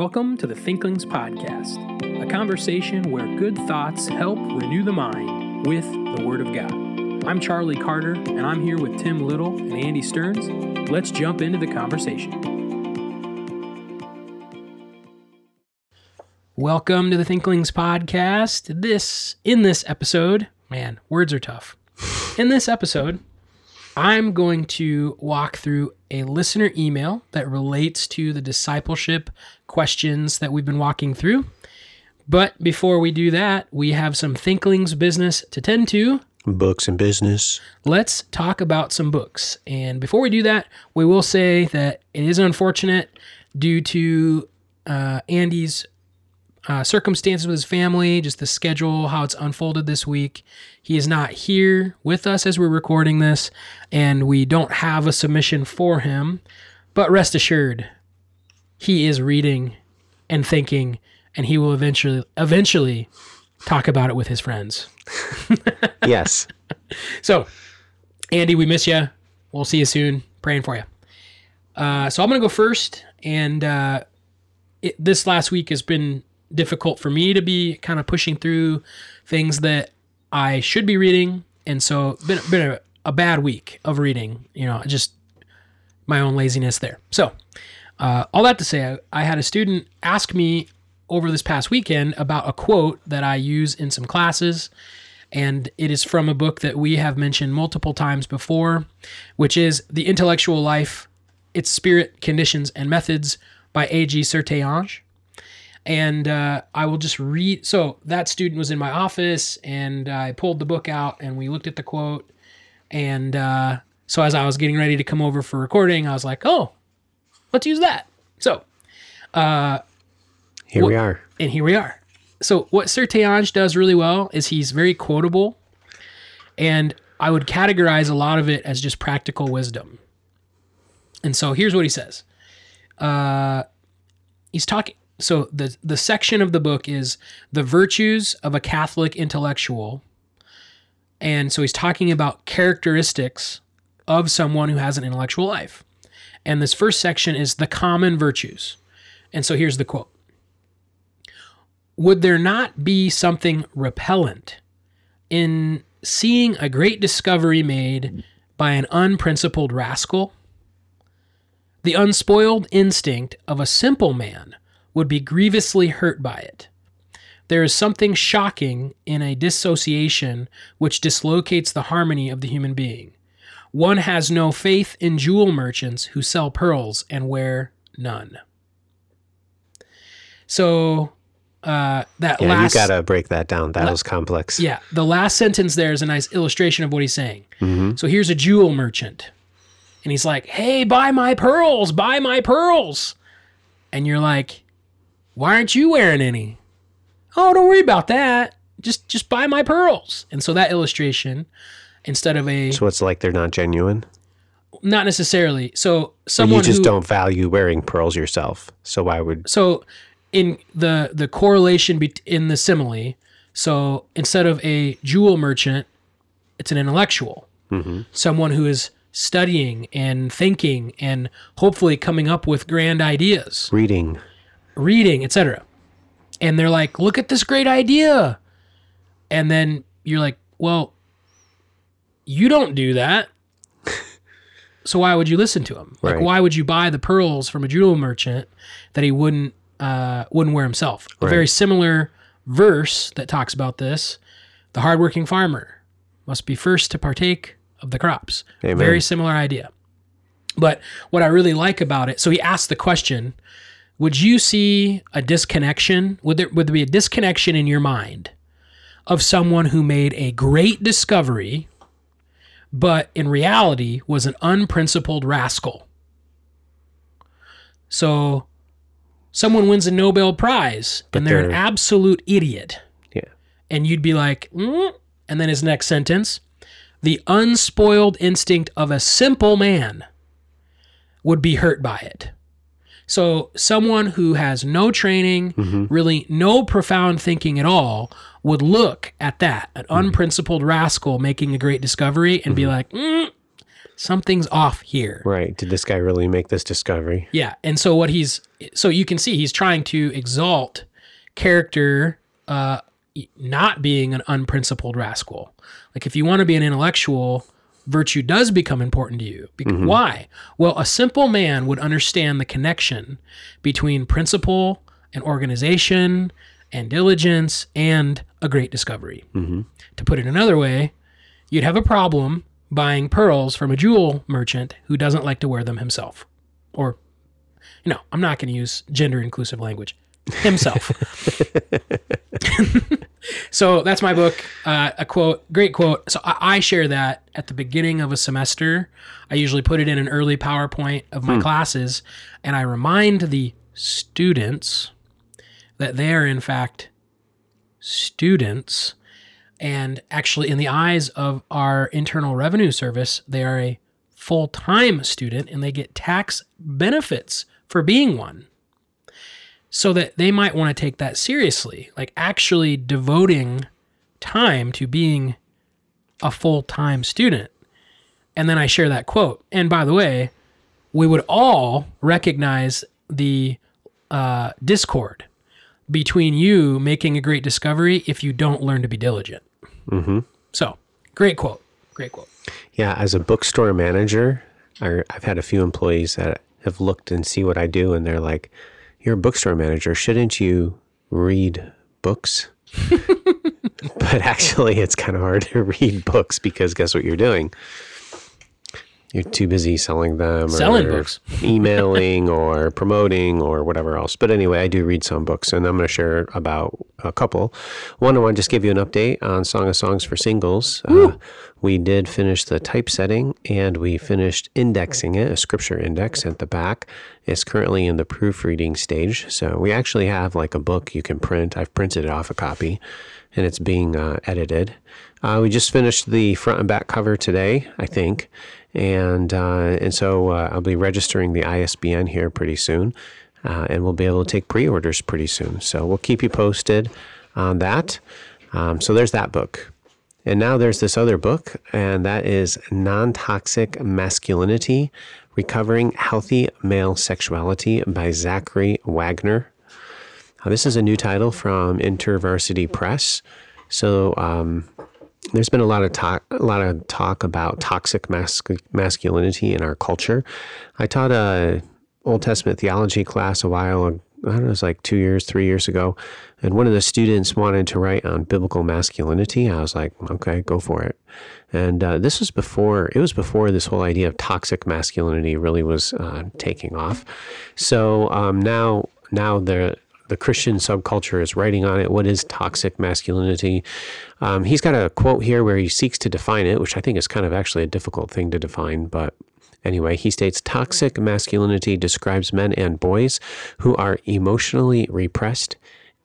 Welcome to the Thinklings Podcast, a conversation where good thoughts help renew the mind with the Word of God. I'm Charlie Carter, and I'm here with Tim Little and Andy Stearns. Let's jump into the conversation. Welcome to the Thinklings Podcast. This in this episode, man, words are tough. In this episode, I'm going to walk through a listener email that relates to the discipleship questions that we've been walking through. But before we do that, we have some Thinklings business to tend to. Books and business. Let's talk about some books. And before we do that, we will say that it is unfortunate due to uh, Andy's uh, circumstances with his family, just the schedule, how it's unfolded this week. He is not here with us as we're recording this, and we don't have a submission for him. But rest assured, he is reading and thinking, and he will eventually eventually talk about it with his friends. Yes. So, Andy, we miss you. We'll see you soon. Praying for you. Uh, so I'm gonna go first, and uh, it, this last week has been difficult for me to be kind of pushing through things that I should be reading, and so been been a, a bad week of reading. You know, just my own laziness there. So, uh, all that to say, I, I had a student ask me over this past weekend about a quote that I use in some classes and it is from a book that we have mentioned multiple times before, which is The Intellectual Life, Its Spirit, Conditions, and Methods by A.G. Sertillanges. And uh, I will just read. So that student was in my office, and I pulled the book out, and we looked at the quote. And uh, so as I was getting ready to come over for recording, I was like, oh, let's use that. So, Here we are. and here we are. So what Sertillanges does really well is he's very quotable, and I would categorize a lot of it as just practical wisdom. And so here's what he says. Uh, he's talking. So the the section of the book is the virtues of a Catholic intellectual, and so he's talking about characteristics of someone who has an intellectual life. And this first section is the common virtues. And so here's the quote would there not be something repellent in seeing a great discovery made by an unprincipled rascal? The unspoiled instinct of a simple man would be grievously hurt by it. There is something shocking in a dissociation which dislocates the harmony of the human being. One has no faith in jewel merchants who sell pearls and wear none. So, uh, that Yeah, last you gotta break that down. That was complex. yeah, the last sentence there is a nice illustration of what he's saying. Mm-hmm. So here's a jewel merchant, and he's like, "Hey, buy my pearls, buy my pearls," and you're like, "Why aren't you wearing any?" Oh, don't worry about that. Just just buy my pearls. And so that illustration, instead of a So it's like they're not genuine. not necessarily. So someone you just who, don't value wearing pearls yourself. So why would so in the the correlation be, in the simile so instead of a jewel merchant it's an intellectual mm-hmm. someone who is studying and thinking and hopefully coming up with grand ideas reading? Reading etc and they're like look at this great idea. And then you're like well you don't do that. So why would you listen to him? Like Right. why would you buy the pearls from a jewel merchant that he wouldn't uh, wouldn't wear himself? A very similar verse that talks about this. The hardworking farmer must be first to partake of the crops. Amen. very similar idea. But what i really like about it so he asked the question would you see a disconnection would there would there be a disconnection in your mind of someone who made a great discovery but in reality was an unprincipled rascal so someone wins a nobel prize and they're, an they're- absolute idiot Yeah. and you'd be like mm. and then his next sentence the unspoiled instinct of a simple man would be hurt by it so someone who has no training, really no profound thinking at all, would look at that, an unprincipled rascal making a great discovery and be like, mm, something's off here. Right. Did this guy really make this discovery? Yeah. And so what he's so you can see he's trying to exalt character uh not being an unprincipled rascal. Like if you want to be an intellectual, virtue does become important to you. Bec- mm-hmm. Why? Well, a simple man would understand the connection between principle and organization and diligence and a great discovery. Mm-hmm. To put it another way, you'd have a problem buying pearls from a jewel merchant who doesn't like to wear them himself. Or, you know, I'm not going to use gender inclusive language. Himself. so that's my book. Uh, a quote, great quote. So I, I share that at the beginning of a semester. I usually put it in an early PowerPoint of my classes, and I remind the students that they are, in fact, students. And actually, in the eyes of our Internal Revenue Service, they are a full time student and they get tax benefits for being one. So that they might want to take that seriously, like actually devoting time to being a full time student. And then I share that quote. And by the way, we would all recognize the uh, discord between you making a great discovery if you don't learn to be diligent. Mm-hmm. So, great quote. Great quote. Yeah. As a bookstore manager, I, I've had a few employees that have looked and see what I do, and they're like, "You're a bookstore manager. Shouldn't you read books?" but actually, it's kind of hard to read books because guess what you're doing? You're too busy selling them, Selling or books. emailing, or promoting, or whatever else. But anyway, I do read some books, and I'm going to share about a couple. One, I want to just give you an update on Song of Songs for Singles. Uh, we did finish the typesetting, and we finished indexing it, a scripture index at the back. It's currently in the proofreading stage, so we actually have like a book you can print. I've printed it off a copy, and it's being uh, edited. Uh, we just finished the front and back cover today, I think, and uh, and so uh, I'll be registering the ISBN here pretty soon, uh, and we'll be able to take pre-orders pretty soon. So we'll keep you posted on that. Um, so there's that book, and now there's this other book, and that is Non-Toxic Masculinity: Recovering Healthy Male Sexuality by Zachary Wagner. This is a new title from InterVarsity Press. So um, there's been a lot of talk, a lot of talk about toxic mas- masculinity in our culture. I taught a Old Testament theology class a while. I don't know, it was like two years, three years ago, and one of the students wanted to write on biblical masculinity. I was like, okay, go for it. And uh, this was before it was before this whole idea of toxic masculinity really was uh, taking off. So um, now, now the the Christian subculture is writing on it. What is toxic masculinity? Um, he's got a quote here where he seeks to define it, which I think is kind of actually a difficult thing to define. But anyway, he states toxic masculinity describes men and boys who are emotionally repressed,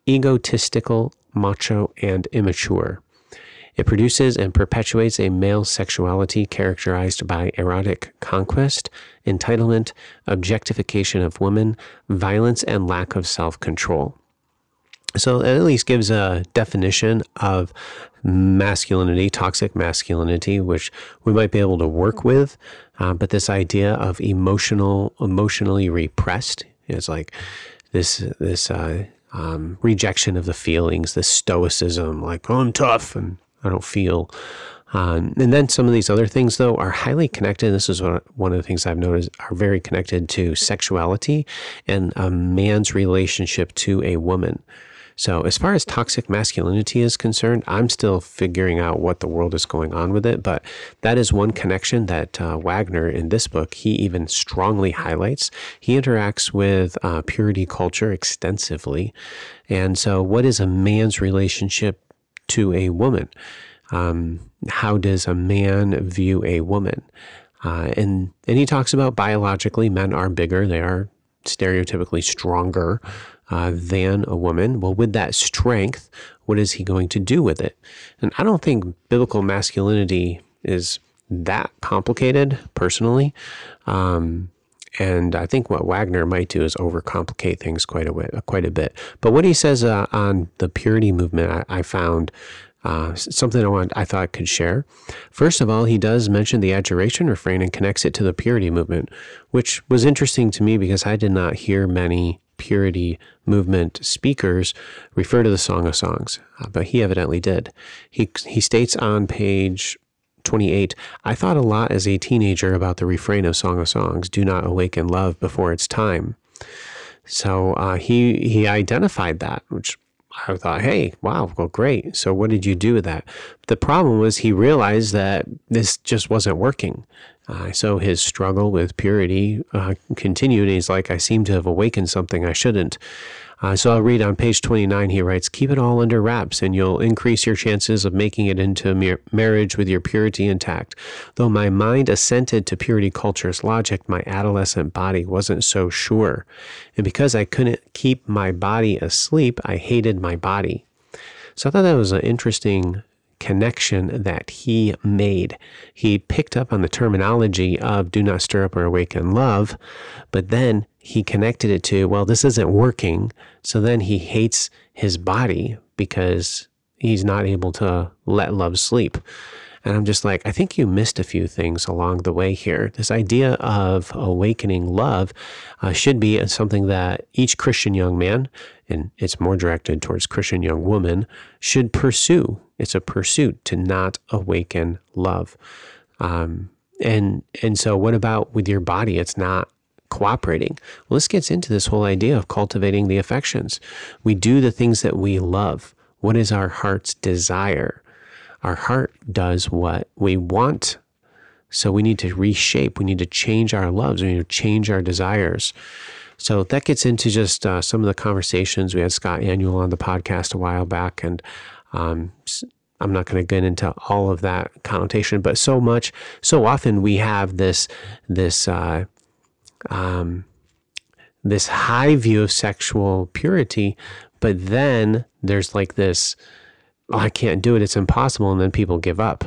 egotistical, macho, and immature. It produces and perpetuates a male sexuality characterized by erotic conquest, entitlement, objectification of women, violence, and lack of self control. So it at least gives a definition of masculinity, toxic masculinity, which we might be able to work with. Uh, but this idea of emotional, emotionally repressed is like this this uh, um, rejection of the feelings, this stoicism, like oh, I'm tough and I don't feel. Um, and then some of these other things, though, are highly connected. This is one of the things I've noticed are very connected to sexuality and a man's relationship to a woman. So, as far as toxic masculinity is concerned, I'm still figuring out what the world is going on with it. But that is one connection that uh, Wagner in this book, he even strongly highlights. He interacts with uh, purity culture extensively. And so, what is a man's relationship to a woman? Um, how does a man view a woman? Uh, and and he talks about biologically, men are bigger. They are stereotypically stronger uh, than a woman. Well, with that strength, what is he going to do with it? And I don't think biblical masculinity is that complicated, personally. Um, and I think what Wagner might do is overcomplicate things quite a bit. Quite a bit. But what he says uh, on the purity movement, I, I found uh, something I want I thought I could share. First of all, he does mention the adjuration refrain and connects it to the purity movement, which was interesting to me because I did not hear many purity movement speakers refer to the Song of Songs, uh, but he evidently did. He he states on page 28, I thought a lot as a teenager about the refrain of Song of Songs, do not awaken love before it's time. So uh, he he identified that, which I thought, hey, wow, well, great. So what did you do with that? The problem was he realized that this just wasn't working. Uh, so his struggle with purity uh, continued. he's like, I seem to have awakened something I shouldn't. Uh, so I'll read on page 29, he writes, Keep it all under wraps, and you'll increase your chances of making it into mar- marriage with your purity intact. Though my mind assented to purity culture's logic, my adolescent body wasn't so sure. And because I couldn't keep my body asleep, I hated my body. So I thought that was an interesting connection that he made. He picked up on the terminology of do not stir up or awaken love, but then he connected it to, well, this isn't working. So then he hates his body because he's not able to let love sleep. And I'm just like, I think you missed a few things along the way here. This idea of awakening love uh, should be something that each Christian young man, and it's more directed towards Christian young women, should pursue. It's a pursuit to not awaken love. Um, and and so, what about with your body? It's not cooperating. Well, this gets into this whole idea of cultivating the affections. We do the things that we love. What is our heart's desire? Our heart does what we want. So we need to reshape. We need to change our loves. We need to change our desires. So that gets into just uh, some of the conversations we had Scott Aniol on the podcast a while back, and um, I'm not going to get into all of that connotation, but so much, so often we have this this uh, um, this high view of sexual purity, but then there's like this, oh, I can't do it, it's impossible, and then people give up.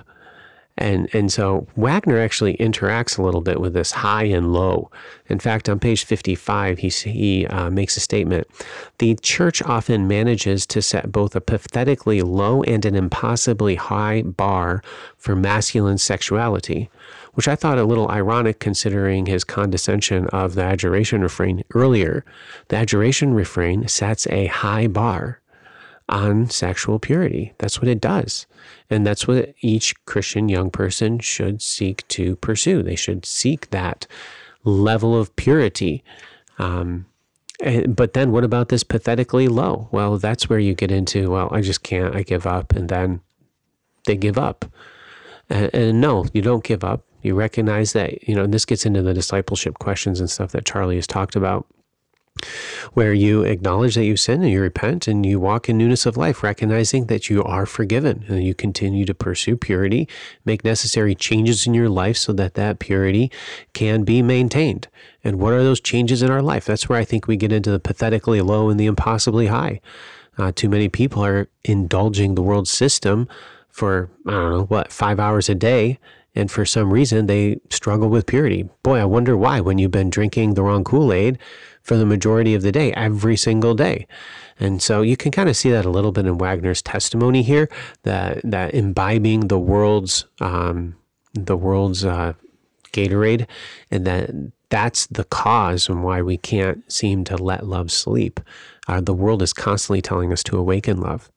And, and so Wagner actually interacts a little bit with this high and low. In fact, on page 55, he, he uh, makes a statement. The church often manages to set both a pathetically low and an impossibly high bar for masculine sexuality which I thought a little ironic considering his condescension of the adjuration refrain earlier. The adjuration refrain sets a high bar on sexual purity. That's what it does. And that's what each Christian young person should seek to pursue. They should seek that level of purity. Um, and, but then what about this pathetically low? Well, that's where you get into, well, I just can't, I give up. And then they give up. And, and no, you don't give up. You recognize that, you know, and this gets into the discipleship questions and stuff that Charlie has talked about, where you acknowledge that you sin and you repent and you walk in newness of life, recognizing that you are forgiven and you continue to pursue purity, make necessary changes in your life so that that purity can be maintained. And what are those changes in our life? That's where I think we get into the pathetically low and the impossibly high. Uh, too many people are indulging the world system for, I don't know, what, five hours a day and for some reason they struggle with purity. Boy, I wonder why when you've been drinking the wrong Kool Aid for the majority of the day, every single day. And so you can kind of see that a little bit in Wagner's testimony here, that that imbibing the world's um, the world's uh, Gatorade, and that that's the cause and why we can't seem to let love sleep. Uh, the world is constantly telling us to awaken love.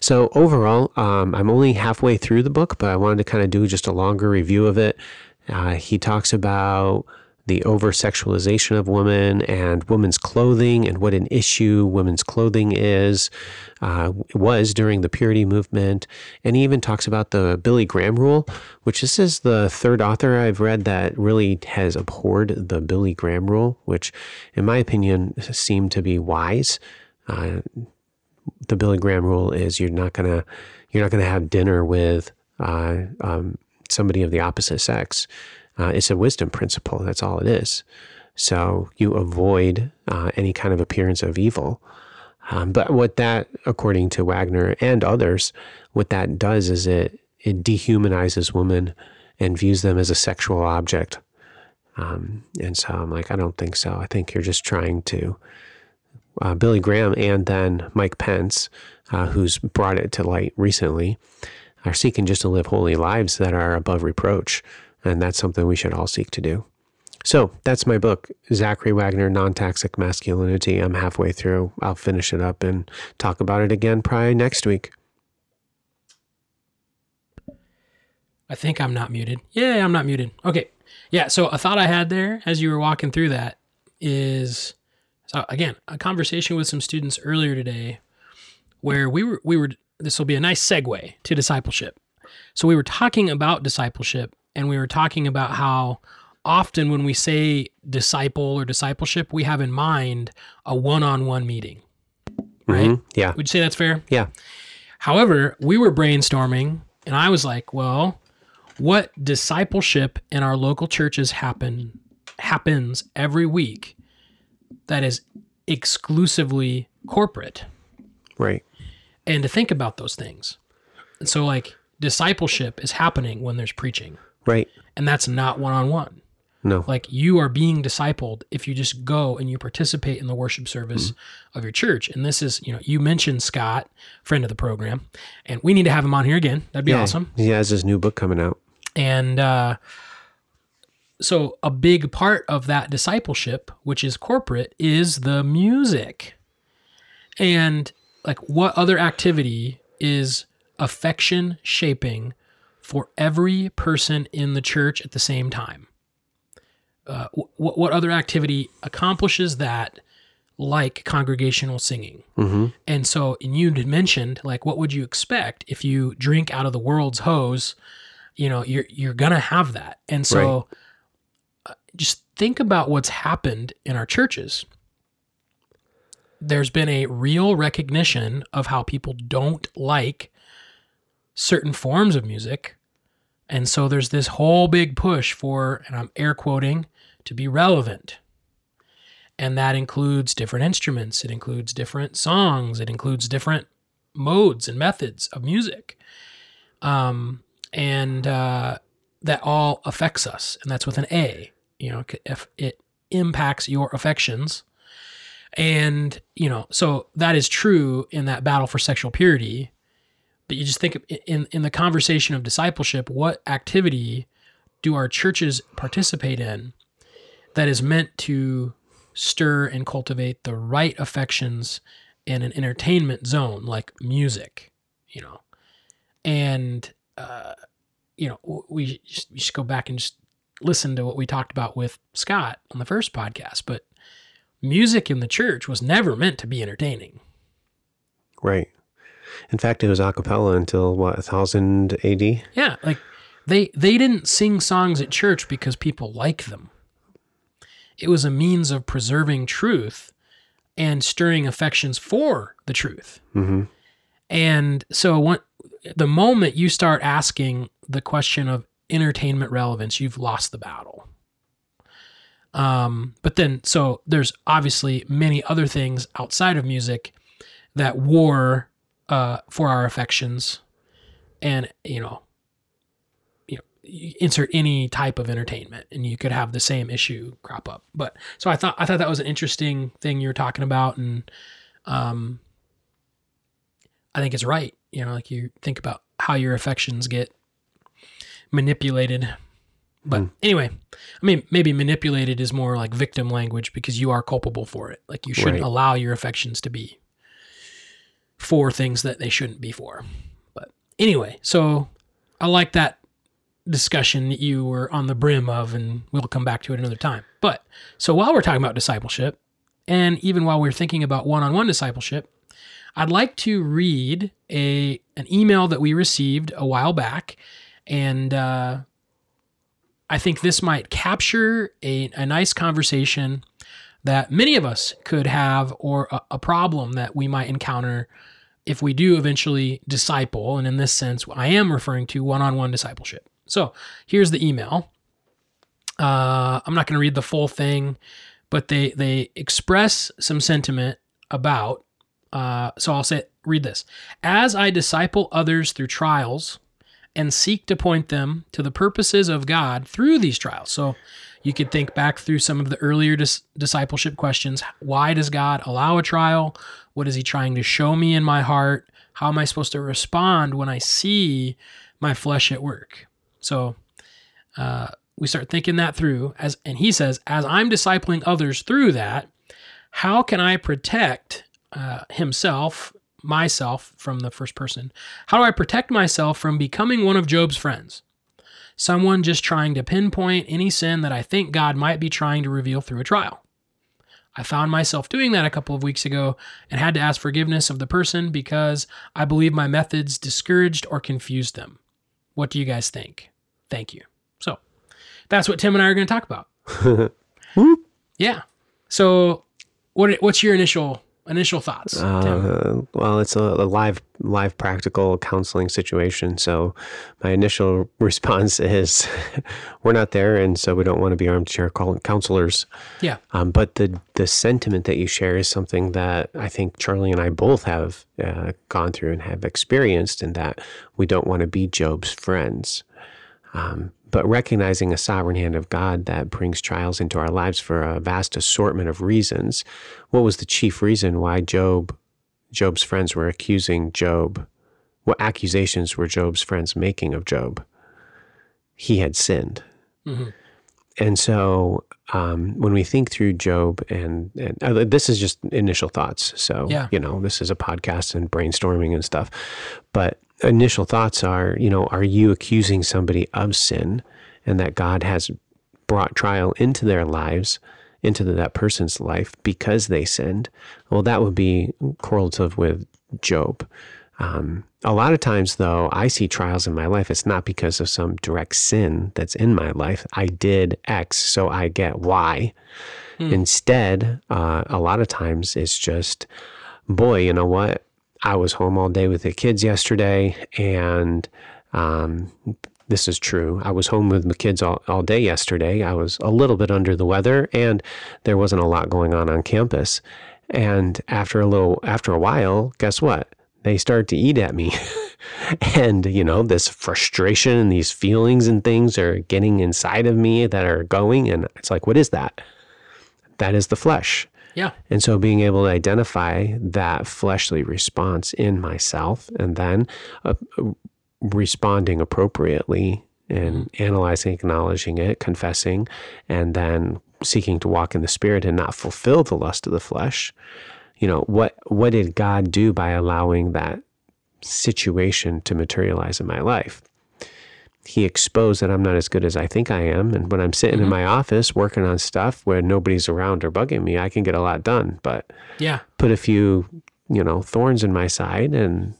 So overall, um, I'm only halfway through the book, but I wanted to kind of do just a longer review of it. Uh, he talks about the over sexualization of women and women's clothing and what an issue women's clothing is uh, was during the purity movement and he even talks about the billy graham rule which this is the third author i've read that really has abhorred the billy graham rule which in my opinion seemed to be wise uh, the Billy Graham rule is you're not gonna you're not gonna have dinner with uh, um, somebody of the opposite sex. Uh, it's a wisdom principle. That's all it is. So you avoid uh, any kind of appearance of evil. Um, but what that, according to Wagner and others, what that does is it it dehumanizes women and views them as a sexual object. Um, and so I'm like, I don't think so. I think you're just trying to uh, Billy Graham and then Mike Pence uh, who's brought it to light recently, are seeking just to live holy lives that are above reproach. And that's something we should all seek to do. So that's my book, Zachary Wagner, Non Toxic Masculinity. I'm halfway through. I'll finish it up and talk about it again probably next week. I think I'm not muted. Yeah, I'm not muted. Okay. Yeah. So a thought I had there as you were walking through that is, so again, a conversation with some students earlier today, where we were we were. This will be a nice segue to discipleship. So we were talking about discipleship, and we were talking about how often when we say disciple or discipleship, we have in mind a one-on-one meeting. Right? Mhm. Yeah. Would you say that's fair? Yeah. However, we were brainstorming, and I was like, well, what discipleship in our local churches happen happens every week that is exclusively corporate Right. and to think about those things. And so like discipleship is happening when there's preaching Right. and that's not one-on-one. No. Like you are being discipled if you just go and you participate in the worship service of your church. And this is, you know, you mentioned Scott, friend of the program, and we need to have him on here again. That'd be Yeah. awesome. He has his new book coming out. And uh, so, a big part of that discipleship, which is corporate, is the music. And like, what other activity is affection shaping for every person in the church at the same time? Uh, what what other activity accomplishes that, like congregational singing? Mm-hmm. And so, and you had mentioned, like, what would you expect if you drink out of the world's hose? You know, you're you're gonna have that. And so, uh, just think about what's happened in our churches. There's been a real recognition of how people don't like certain forms of music. And so there's this whole big push for, and I'm air quoting, to be relevant. And that includes different instruments it includes different songs it includes different modes and methods of music. Um, and uh, that all affects us and that's with an a you know if it impacts your affections. And you know so that is true in that battle for sexual purity but you just think in in the conversation of discipleship what activity do our churches participate in that is meant to stir and cultivate the right affections in an entertainment zone like music, you know. And, uh, you know, we just, we should go back and just listen to what we talked about with Scott on the first podcast. But music in the church was never meant to be entertaining. Right. In fact, it was a cappella until what, 1000 AD? Yeah, like they they didn't sing songs at church because people like them. It was a means of preserving truth and stirring affections for the truth. Mm-hmm. And so when, the moment you start asking the question of entertainment relevance, you've lost the battle. Um, but then, so there's obviously many other things outside of music that war uh, for our affections, and you know, you know, insert any type of entertainment, and you could have the same issue crop up. But so I thought I thought that was an interesting thing you were talking about, and um, I think it's right. You know, like you think about how your affections get manipulated. But Hmm. anyway, I mean, maybe manipulated is more like victim language because you are culpable for it. Like you shouldn't Right. allow your affections to be for things that they shouldn't be for. But anyway, so I like that discussion that you were on the brim of, and we'll come back to it another time. But so while we're talking about discipleship, and even while we're thinking about one-on-one discipleship, I'd like to read a an email that we received a while back, and uh, I think this might capture a, a nice conversation that many of us could have, or a, a problem that we might encounter if we do eventually disciple. And in this sense, I am referring to one-on-one discipleship. So here's the email. Uh, I'm not going to read the full thing, but they they express some sentiment about. Uh, so I'll say, read this. As I disciple others through trials, and seek to point them to the purposes of God through these trials. So you could think back through some of the earlier dis- discipleship questions. Why does God allow a trial? What is he trying to show me in my heart? How am I supposed to respond when I see my flesh at work? So uh, we start thinking that through as and he says as i'm discipling others through that how can i protect uh, himself myself from the first person how do i protect myself from becoming one of job's friends someone just trying to pinpoint any sin that i think god might be trying to reveal through a trial. I found myself doing that a couple of weeks ago and had to ask forgiveness of the person because i believe my methods discouraged or confused them. What do you guys think? Thank you. So that's what Tim and I are going to talk about. yeah. So, what what's your initial initial thoughts? Uh, well, it's a, a live live practical counseling situation. So my initial response is, we're not there, and so we don't want to be armchair counselors. yeah. Um, but the the sentiment that you share is something that I think Charlie and I both have uh, gone through and have experienced, in that we don't want to be Job's friends. Um, but recognizing a sovereign hand of God that brings trials into our lives for a vast assortment of reasons. What was the chief reason why Job, Job's friends were accusing Job? What accusations were Job's friends making of Job? He had sinned. Mhm. And so um, when we think through Job, and, and uh, this is just initial thoughts. So, Yeah. you know, this is a podcast and brainstorming and stuff. But initial thoughts are, you know, are you accusing somebody of sin and that God has brought trial into their lives, into that person's life because they sinned? Well, that would be correlative with Job. Um, a lot of times, though, I see trials in my life. It's not because of some direct sin that's in my life. I did X, so I get Y. Instead, uh, a lot of times it's just, boy, you know what? I was home all day with the kids yesterday, and um, this is true. I was home with my kids all, all day yesterday. I was a little bit under the weather, and there wasn't a lot going on on campus. And after a little, after a while, guess what? They start to eat at me. and, you know, this frustration and these feelings and things are getting inside of me that are going. And it's like, what is that? That is the flesh. Yeah. And so being able to identify that fleshly response in myself and then uh, responding appropriately and analyzing, acknowledging it, confessing, and then seeking to walk in the spirit and not fulfill the lust of the flesh. You know, what what did God do by allowing that situation to materialize in my life? He exposed that I'm not as good as I think I am. And when I'm sitting in mm-hmm. my office working on stuff where nobody's around or bugging me, I can get a lot done. But Yeah. put a few, you know, thorns in my side and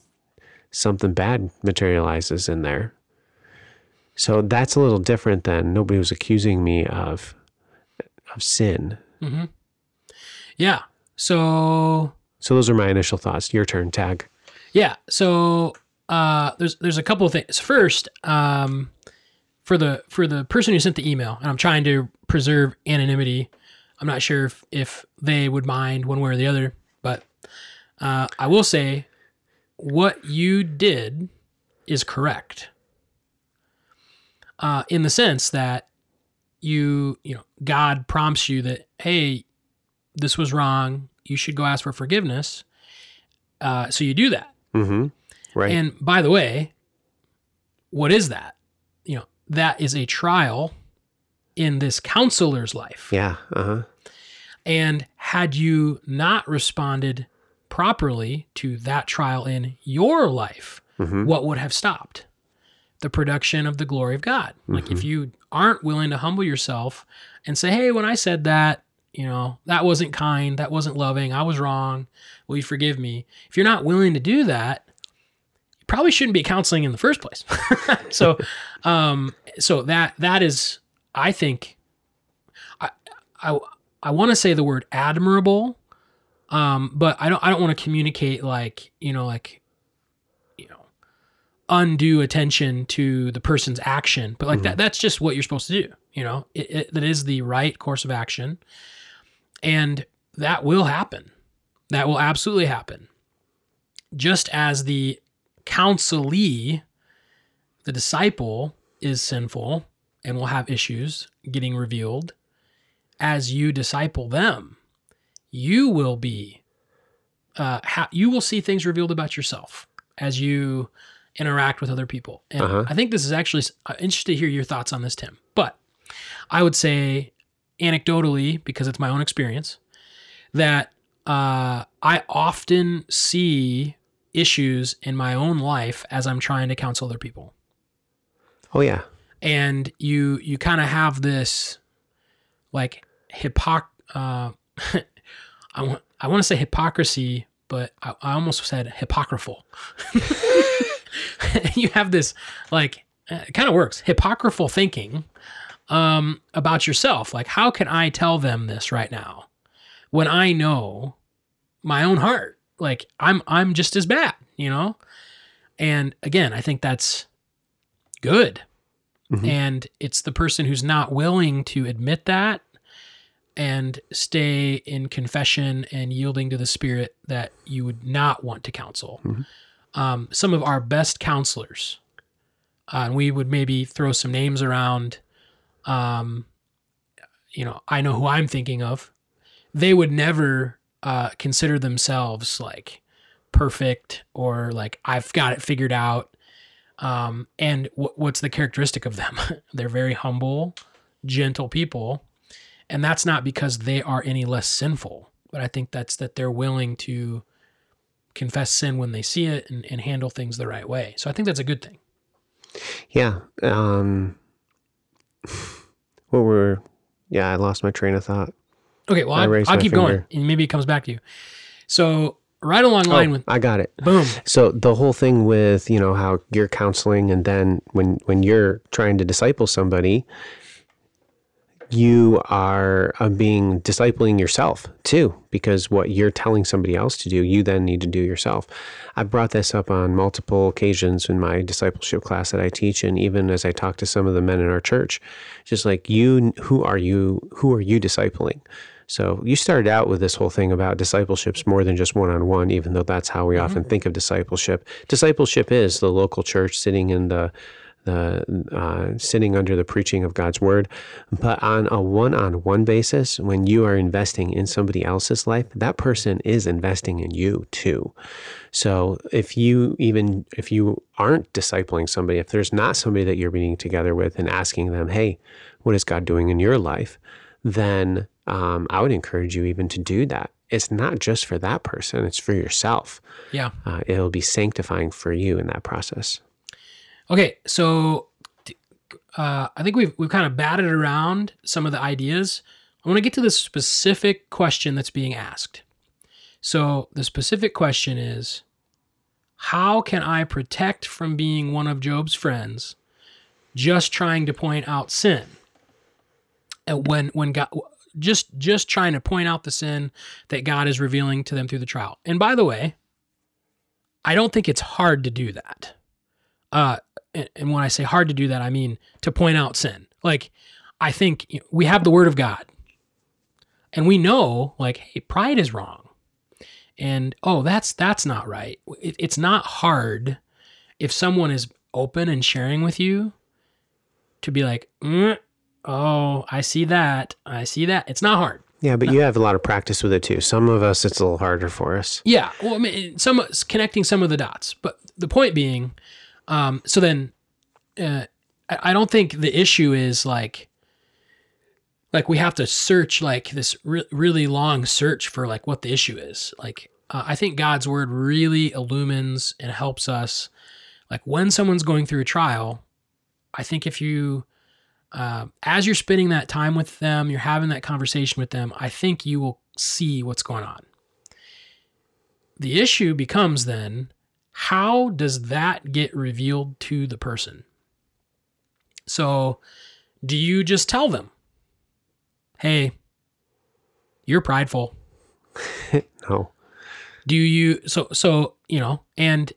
something bad materializes in there. So that's a little different than nobody was accusing me of of sin. Mm-hmm. Yeah. So So those are my initial thoughts. Your turn, tag. Yeah. So uh, there's there's a couple of things. First, um, for the for the person who sent the email, and I'm trying to preserve anonymity. I'm not sure if, if they would mind one way or the other, but uh, I will say what you did is correct. Uh, in the sense that you you know God prompts you that hey, this was wrong. You should go ask for forgiveness. Uh, so you do that. Mm-hmm. Right. And by the way, what is that? You know, that is a trial in this counselor's life. yeah. Uh-huh. And had you not responded properly to that trial in your life, Mhm. what would have stopped? The production of the glory of God. Like if you aren't willing to humble yourself and say, hey, when I said that, you know, that wasn't kind, that wasn't loving, I was wrong, will you forgive me? If you're not willing to do that, you probably shouldn't be counseling in the first place. so, um, so that that is, I think, I I I want to say the word admirable, um, but I don't I don't want to communicate like you know like you know undue attention to the person's action, but like that that's just what you're supposed to do. You know, it, it, that is the right course of action, and that will happen. That will absolutely happen. Just as the counselee the disciple is sinful and will have issues getting revealed, as you disciple them, you will be, uh, ha- you will see things revealed about yourself as you interact with other people. And Uh-huh. I think this is actually uh, interested to hear your thoughts on this, Tim. But I would say, anecdotally, because it's my own experience, that uh, I often see issues in my own life as I'm trying to counsel other people. Oh yeah. and you you kind of have this like hypoc uh I want I want to say hypocrisy but I, I almost said hypocritical you have this like it kind of works. Hypocritical thinking um about yourself. Like how can I tell them this right now when I know my own heart like I'm I'm just as bad you know and again I think that's good Mhm. and it's the person who's not willing to admit that and stay in confession and yielding to the spirit that you would not want to counsel. Mhm. Um, some of our best counselors, uh, and we would maybe throw some names around. Um, you know, I know who I'm thinking of. They would never uh, consider themselves like perfect or like I've got it figured out. Um, and wh- what's the characteristic of them? They're very humble, gentle people. And that's not because they are any less sinful, but I think that's that they're willing to confess sin when they see it and, and handle things the right way. So I think that's a good thing. Yeah. Um, what were? Yeah, I lost my train of thought. Okay, well, I I'll, I'll keep going and maybe it comes back to you. So, right along line oh, with I got it. boom. So the whole thing with you know how you're counseling, and then when when you're trying to disciple somebody, you are uh, being discipling yourself too, because what you're telling somebody else to do, you then need to do yourself. I brought this up on multiple occasions in my discipleship class that I teach, and even as I talk to some of the men in our church, just like you, who are you? Who are you discipling? So you started out with this whole thing about discipleship's more than just one on one, even though that's how we often think of discipleship. Discipleship is the local church sitting in the the uh, sitting under the preaching of God's word, but on a one on one basis, when you are investing in somebody else's life, that person is investing in you too. So if you even if you aren't discipling somebody, if there's not somebody that you're meeting together with and asking them, hey, what is God doing in your life? Then um, I would encourage you even to do that. It's not just for that person; it's for yourself. Yeah. Uh, it'll be sanctifying for you in that process. Okay, so uh, I think we've we've kind of batted around some of the ideas. I want to get to the specific question that's being asked. So the specific question is, how can I protect from being one of Job's friends, just trying to point out sin? And when when God just just trying to point out the sin that God is revealing to them through the trial. And by the way, I don't think it's hard to do that. Uh, and, and when I say hard to do that, I mean to point out sin. Like, I think you know, we have the Word of God, and we know, like, hey, pride is wrong, and oh, that's that's not right. It, it's not hard if someone is open and sharing with you to be like, "Mm, oh, I see that, I see that. It's not hard. Yeah, but you have a lot of practice with it too. Some of us, it's a little harder for us. Yeah, well, I mean, some connecting some of the dots, but the point being, um, so then, uh, I, I don't think the issue is like, like we have to search like this re- really long search for like what the issue is. Like, uh, I think God's word really illumines and helps us. Like when someone's going through a trial, I think if you, uh, as you're spending that time with them, you're having that conversation with them, I think you will see what's going on. The issue becomes then how does that get revealed to the person? So, do you just tell them, hey, you're prideful? No. Do you, so, so, you know, and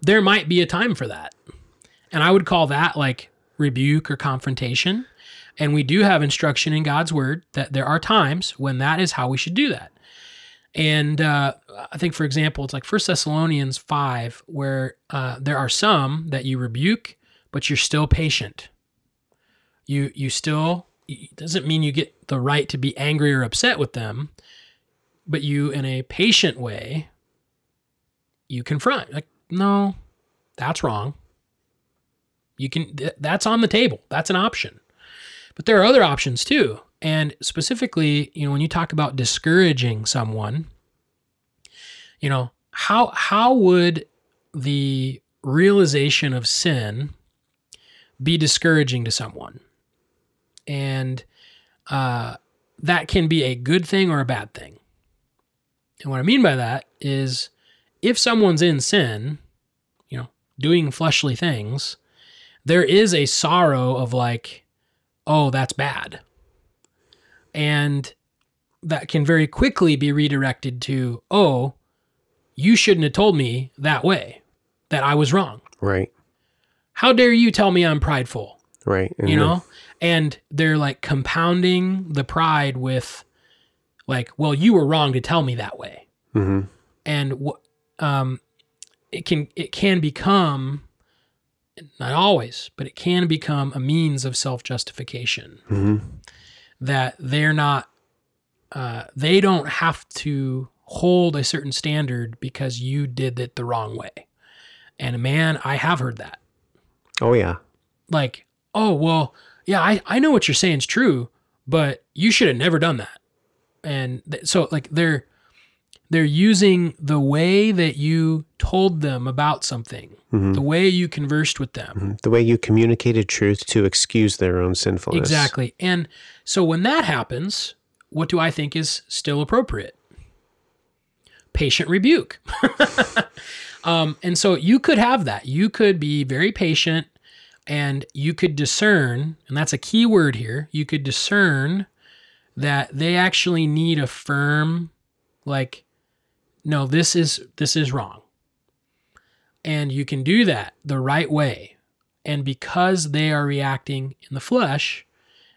there might be a time for that. And I would call that like rebuke or confrontation. And we do have instruction in God's word that there are times when that is how we should do that. And uh, I think, for example, it's like First Thessalonians 5, where uh, there are some that you rebuke but you're still patient. You you still it doesn't mean you get the right to be angry or upset with them, but you in a patient way you confront like no, that's wrong. You can th- that's on the table. That's an option. But there are other options too. And specifically, you know, when you talk about discouraging someone, you know, how how would the realization of sin be discouraging to someone? And uh, that can be a good thing or a bad thing. And what I mean by that is if someone's in sin, you know, doing fleshly things, there is a sorrow of like, oh, that's bad. And that can very quickly be redirected to, oh, you shouldn't have told me that way, that I was wrong. Right. How dare you tell me I'm prideful? Right. And You know? And they're like compounding the pride with, like, well, you were wrong to tell me that way. Mhm. And what, um, it can it can become, not always, but it can become a means of self justification Mhm. that they're not uh, they don't have to hold a certain standard because you did it the wrong way and man i have heard that Oh yeah. like oh well yeah i, I know what you're saying is true but you should have never done that and th- so like they're they're using the way that you told them about something Mhm. the way you conversed with them Mhm. The way you communicated truth to excuse their own sinfulness. Exactly. And so when that happens, what do I think is still appropriate? Patient rebuke. um, and so you could have that. You could be very patient and you could discern, and that's a key word here. You could discern that they actually need a firm, like, no, this is this is wrong. And you can do that the right way. And because they are reacting in the flesh,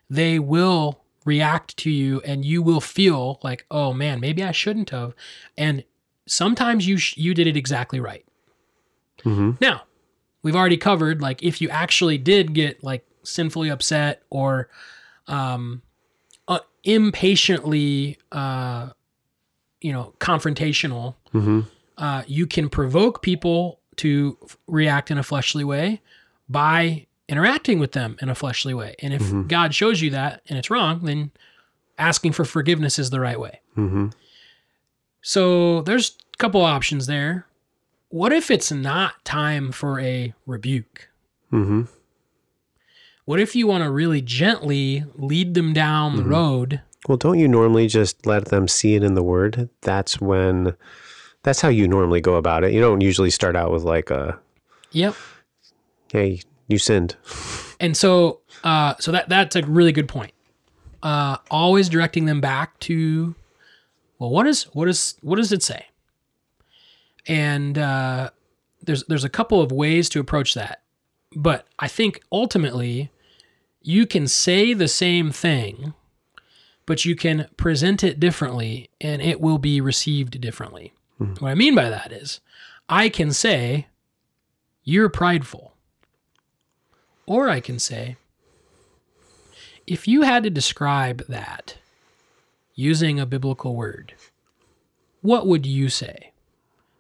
they will react to you and you will feel like, oh man, maybe I shouldn't have. And sometimes you, sh- you did it exactly right. Mhm. Now, we've already covered like if you actually did get like sinfully upset or um, uh, impatiently, uh, you know, confrontational, Mhm. uh, you can provoke people to f- react in a fleshly way by interacting with them in a fleshly way. And if Mhm. God shows you that and it's wrong, then asking for forgiveness is the right way. Mhm. So there's a couple options there. What if it's not time for a rebuke? Mhm. What if you want to really gently lead them down the road? Well, don't you normally just let them see it in the word? That's when that's how you normally go about it. You don't usually start out with like a Yep. hey, you sinned. And so, uh, so that that's a really good point. Uh, always directing them back to, well, what is what is what does it say? And uh, there's there's a couple of ways to approach that, but I think ultimately, you can say the same thing, but you can present it differently, and it will be received differently. Hmm. What I mean by that is, I can say, "You're prideful." Or I can say, if you had to describe that using a biblical word, what would you say?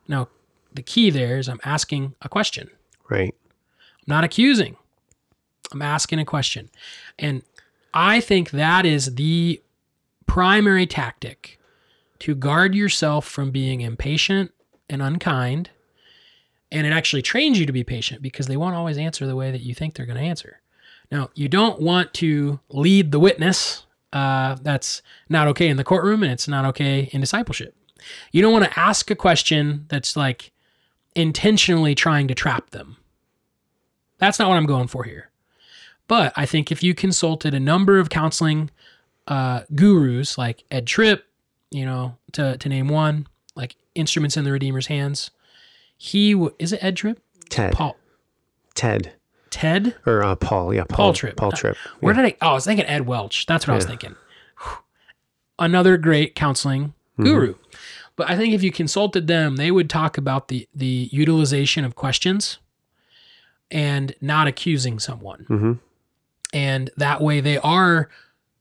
Now, the key there is I'm asking a question. Right. I'm not accusing. I'm asking a question. And I think that is the primary tactic to guard yourself from being impatient and unkind. And it actually trains you to be patient because they won't always answer the way that you think they're going to answer. Now, you don't want to lead the witness. Uh, that's not okay in the courtroom and it's not okay in discipleship. You don't want to ask a question that's like intentionally trying to trap them. That's not what I'm going for here. But I think if you consulted a number of counseling uh, gurus like Ed Tripp, you know, to, to name one, like Instruments in the Redeemer's Hands, he w- is it Ed Tripp? Ted. Paul Ted. Ted? Or uh, Paul. Yeah. Paul, Paul Tripp. Paul Tripp. Where did I? Oh, I was thinking Ed Welch. That's what I was Yeah. thinking. Another great counseling Mm-hmm. guru. But I think if you consulted them, they would talk about the the utilization of questions, and not accusing someone. hmm And that way they are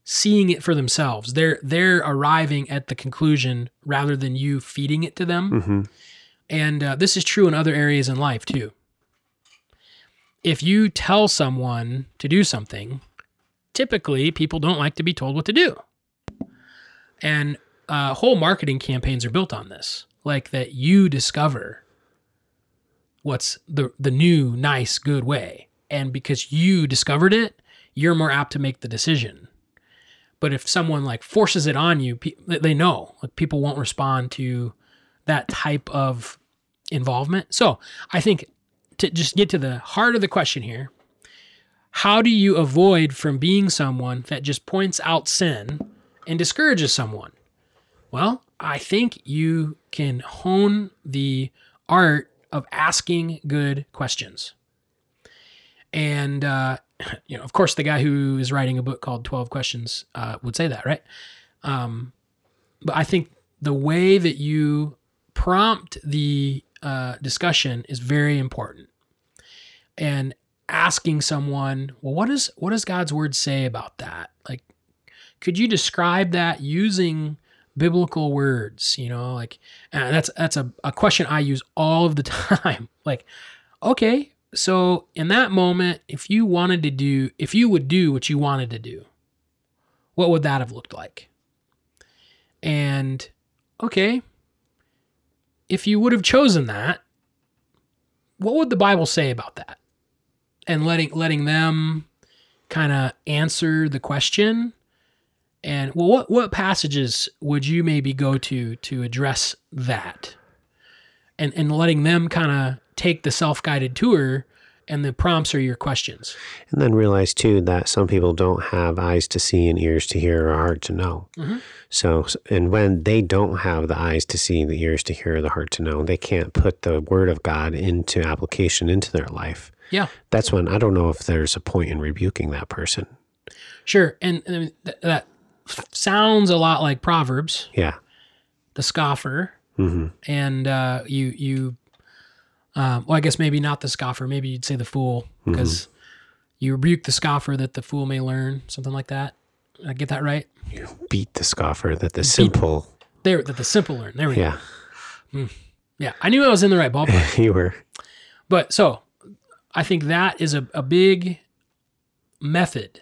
seeing it for themselves. They're they're arriving at the conclusion rather than you feeding it to them. hmm And uh, this is true in other areas in life too. If you tell someone to do something, typically people don't like to be told what to do. And uh, whole marketing campaigns are built on this, like that you discover what's the the new, nice, good way, and because you discovered it, you're more apt to make the decision. But if someone like forces it on you, they know like people won't respond to that type of involvement. So I think to just get to the heart of the question here, how do you avoid from being someone that just points out sin and discourages someone? Well, I think you can hone the art of asking good questions. And, uh, you know, of course, the guy who is writing a book called 12 Questions uh, would say that, right? Um, but I think the way that you prompt the uh, discussion is very important. And asking someone, well, what does what does God's word say about that? Like, could you describe that using biblical words? You know, like and that's that's a, a question I use all of the time. like, okay, so in that moment, if you wanted to do, if you would do what you wanted to do, what would that have looked like? And okay, if you would have chosen that, what would the Bible say about that? And letting letting them kind of answer the question. And well, what what passages would you maybe go to to address that? And and letting them kind of take the self-guided tour and the prompts are your questions. And then realize too that some people don't have eyes to see and ears to hear or heart to know. Mhm. So, and when they don't have the eyes to see, the ears to hear, the heart to know, they can't put the word of God into application into their life. Yeah. That's when I don't know if there's a point in rebuking that person. Sure. And, and th- that sounds a lot like Proverbs, Yeah. the scoffer. hmm and uh, you you um, well i guess maybe not the scoffer. Maybe you'd say the fool because you rebuke the scoffer that the fool may learn something like that. Did i get that right? You beat the scoffer that the simple. there that the simple learn there we Yeah. go yeah i knew i was in the right ballpark. You were. but so i think that is a, a big method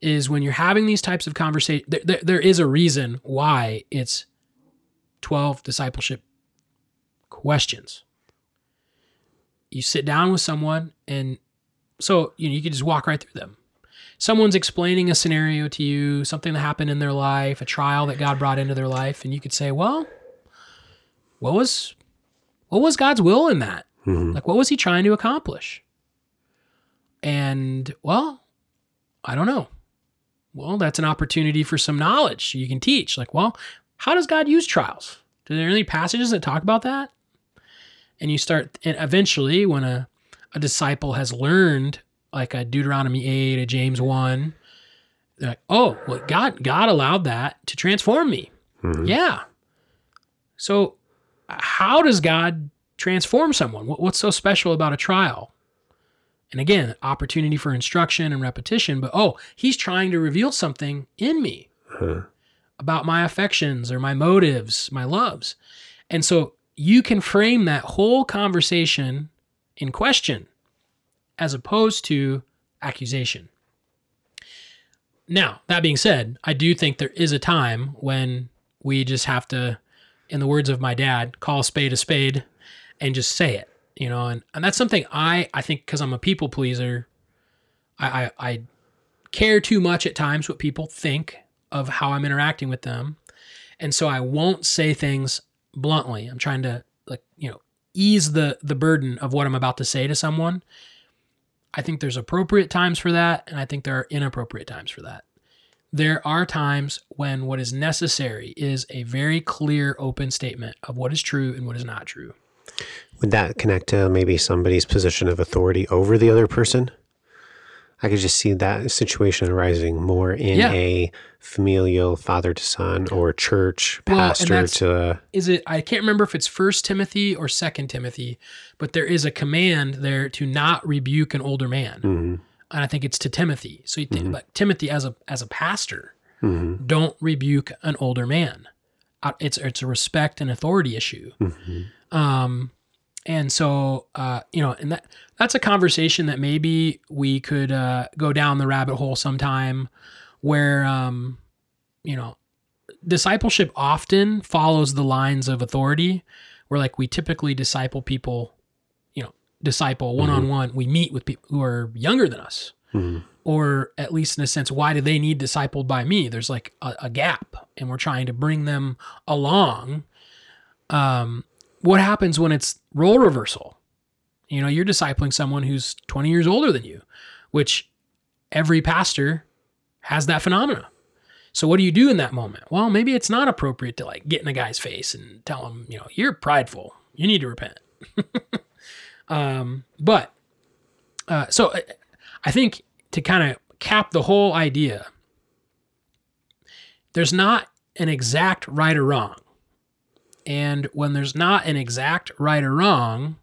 is when you're having these types of conversation there, there, there is a reason why it's 12 discipleship questions you sit down with someone and so you know you can just walk right through them. Someone's explaining a scenario to you something that happened in their life a trial that god brought into their life and you could say well what was what was god's will in that? Mhm. like what was he trying to accomplish? And well i don't know. Well that's an opportunity for some knowledge you can teach. Like well how does god use trials? Are there any passages that talk about that and you start and eventually when a, a disciple has learned like a deuteronomy 8 a james 1 they're like oh well god god allowed that to transform me. Mhm. yeah. So how does god transform someone? What- what's so special about a trial? And again opportunity for instruction and repetition but oh he's trying to reveal something in me about my affections or my motives, my loves. And so you can frame that whole conversation in question as opposed to accusation. Now, that being said, I do think there is a time when we just have to, in the words of my dad, call a spade a spade and just say it, you know, and, and that's something I, I think because I'm a people pleaser, I, I, I care too much at times what people think of how I'm interacting with them. And so I won't say things bluntly. I'm trying to like, you know, ease the the burden of what I'm about to say to someone. I think there's appropriate times for that and I think there are inappropriate times for that. There are times when what is necessary is a very clear open statement of what is true and what is not true. Would that connect to maybe somebody's position of authority over the other person? I could just see that situation arising more in Yeah. a familial father to son or church pastor that's- to is it i can't remember if it's first timothy or second timothy but there is a command there to not rebuke an older man. Mhm, and i think it's to timothy. So you think Mhm. like timothy as a as a pastor. Mhm, don't rebuke an older man. Uh, it's it's a respect and authority issue. Mhm. um and so uh you know and that that's a conversation that maybe we could uh go down the rabbit hole sometime where um you know discipleship often follows the lines of authority where like we typically disciple people you know disciple one on one we meet with people who are younger than us. Mhm. or at least in a sense why do they need discipled by me? There's like a, a gap and we're trying to bring them along um what happens when it's role reversal? You know you're discipling someone who's 20 years older than you which every pastor has that phenomena. So what do you do in that moment? Well maybe it's not appropriate to like get in a guy's face and tell him you know you're prideful. You need to repent. Um but uh so I- I think to kind of cap the whole idea, there's not an exact right or wrong. And when there's not an exact right or wrong,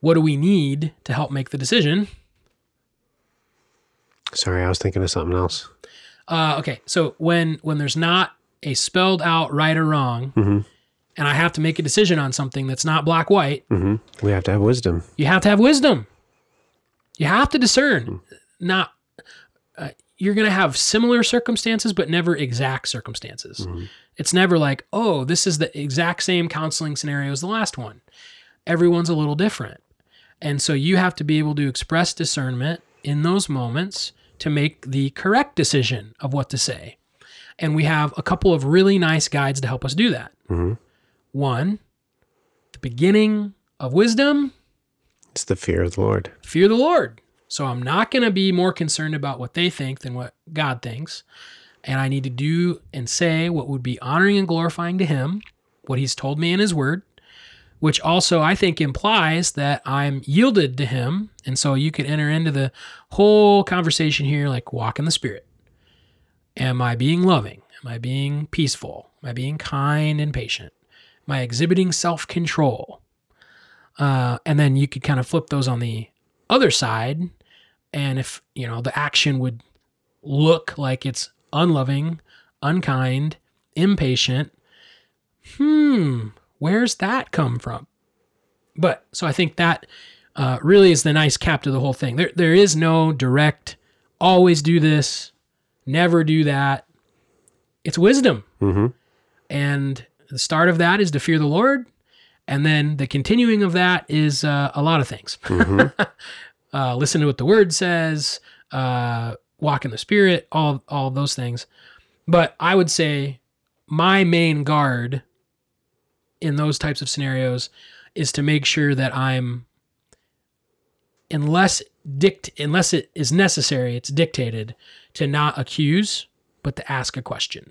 what do we need to help make the decision? Sorry, I was thinking of something else. Uh, okay, so when when there's not a spelled out right or wrong, Mhm. and I have to make a decision on something that's not black white, hmm We have to have wisdom. you have to have wisdom. You have to discern. Not uh, you're going to have similar circumstances, but never exact circumstances. It's never like, oh, this is the exact same counseling scenario as the last one. Everyone's a little different, and so you have to be able to express discernment in those moments to make the correct decision of what to say. And we have a couple of really nice guides to help us do that. Mhm. One, the beginning of wisdom It's the fear of the Lord. fear the Lord. So I'm not going to be more concerned about what they think than what God thinks. And I need to do and say what would be honoring and glorifying to Him, what He's told me in His Word, which also I think implies that I'm yielded to Him. And so you could enter into the whole conversation here like walk in the Spirit. Am I being loving? Am I being peaceful? Am I being kind and patient? Am I exhibiting self control? Uh, and then you could kind of flip those on the other side. And if, you know, the action would look like it's unloving, unkind, impatient, hmm, where's that come from? But so I think that uh, really is the nice cap to the whole thing. There, there is no direct, always do this, never do that. It's wisdom. hmm And the start of that is to fear the Lord. And then the continuing of that is uh, a lot of things. hmm uh, listen to what the word says, uh, walk in the spirit, all, all those things. But I would say my main guard in those types of scenarios is to make sure that I'm, unless dict, unless it is necessary, it's dictated to not accuse, but to ask a question.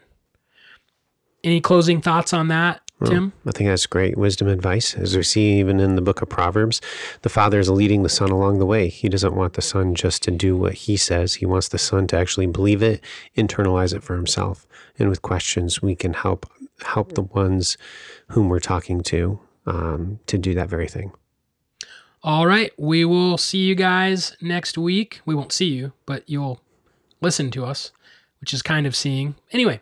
Any closing thoughts on that, Tim? I think that's great wisdom advice. As we see even in the book of Proverbs, the father is leading the son along the way. He doesn't want the son just to do what he says. He wants the son to actually believe it, internalize it for himself. And with questions, we can help help the ones whom we're talking to um, to do that very thing. All right. We will see you guys next week. We won't see you, but you'll listen to us, which is kind of seeing. Anyway,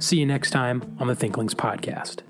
See you next time on the Thinklings Podcast.